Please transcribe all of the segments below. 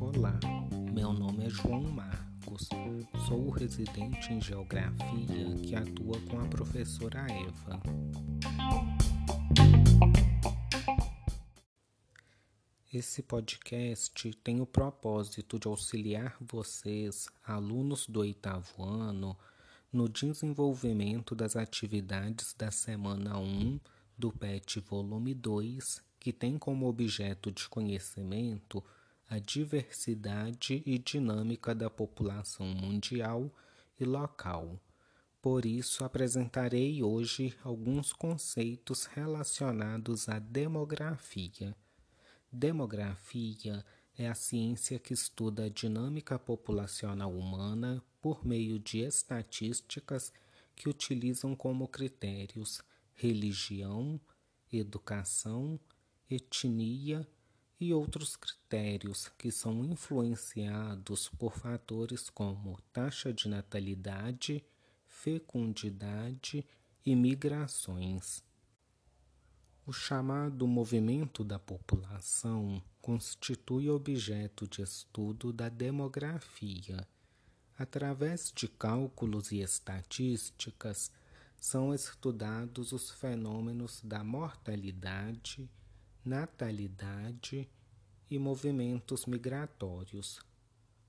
Olá, meu nome é João Marcos. Sou o residente em Geografia que atua com a professora Eva. Esse podcast tem o propósito de auxiliar vocês, alunos do oitavo ano, no desenvolvimento das atividades da semana 1 do PET Volume 2, que tem como objeto de conhecimento a diversidade e dinâmica da população mundial e local. Por isso, apresentarei hoje alguns conceitos relacionados à demografia. Demografia é a ciência que estuda a dinâmica populacional humana por meio de estatísticas que utilizam como critérios religião, educação, etnia e outros critérios que são influenciados por fatores como taxa de natalidade, fecundidade e migrações. O chamado movimento da população constitui objeto de estudo da demografia. Através de cálculos e estatísticas, são estudados os fenômenos da mortalidade, natalidade e movimentos migratórios,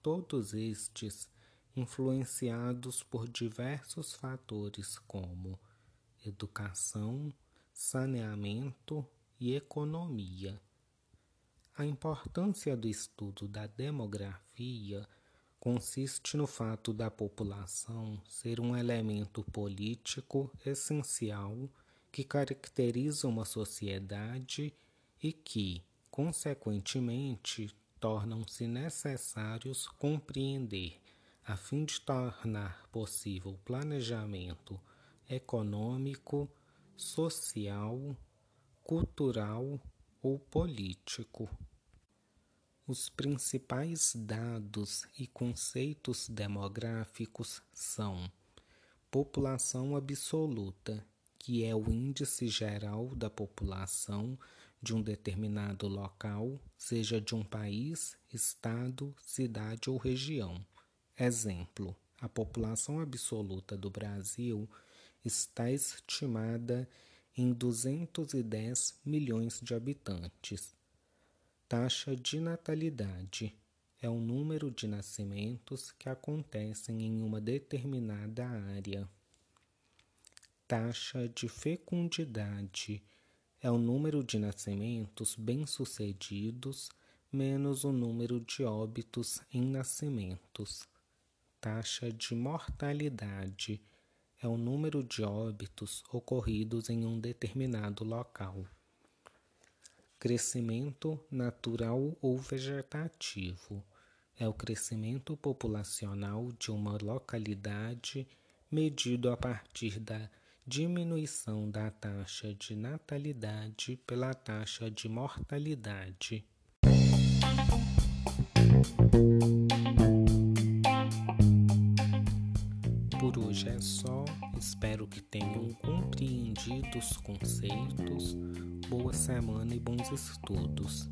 todos estes influenciados por diversos fatores como educação, saneamento e economia. A importância do estudo da demografia consiste no fato da população ser um elemento político essencial que caracteriza uma sociedade e que, consequentemente, tornam-se necessários compreender, a fim de tornar possível planejamento econômico, social, cultural ou político. Os principais dados e conceitos demográficos são população absoluta, que é o índice geral da população de um determinado local, seja de um país, estado, cidade ou região. Exemplo: a população absoluta do Brasil está estimada em 210 milhões de habitantes. Taxa de natalidade é o número de nascimentos que acontecem em uma determinada área. Taxa de fecundidade é o número de nascimentos bem-sucedidos menos o número de óbitos em nascimentos. Taxa de mortalidade é o número de óbitos ocorridos em um determinado local. Crescimento natural ou vegetativo é o crescimento populacional de uma localidade medido a partir da diminuição da taxa de natalidade pela taxa de mortalidade. Por hoje é só. Espero que tenham compreendido os conceitos. Boa semana e bons estudos.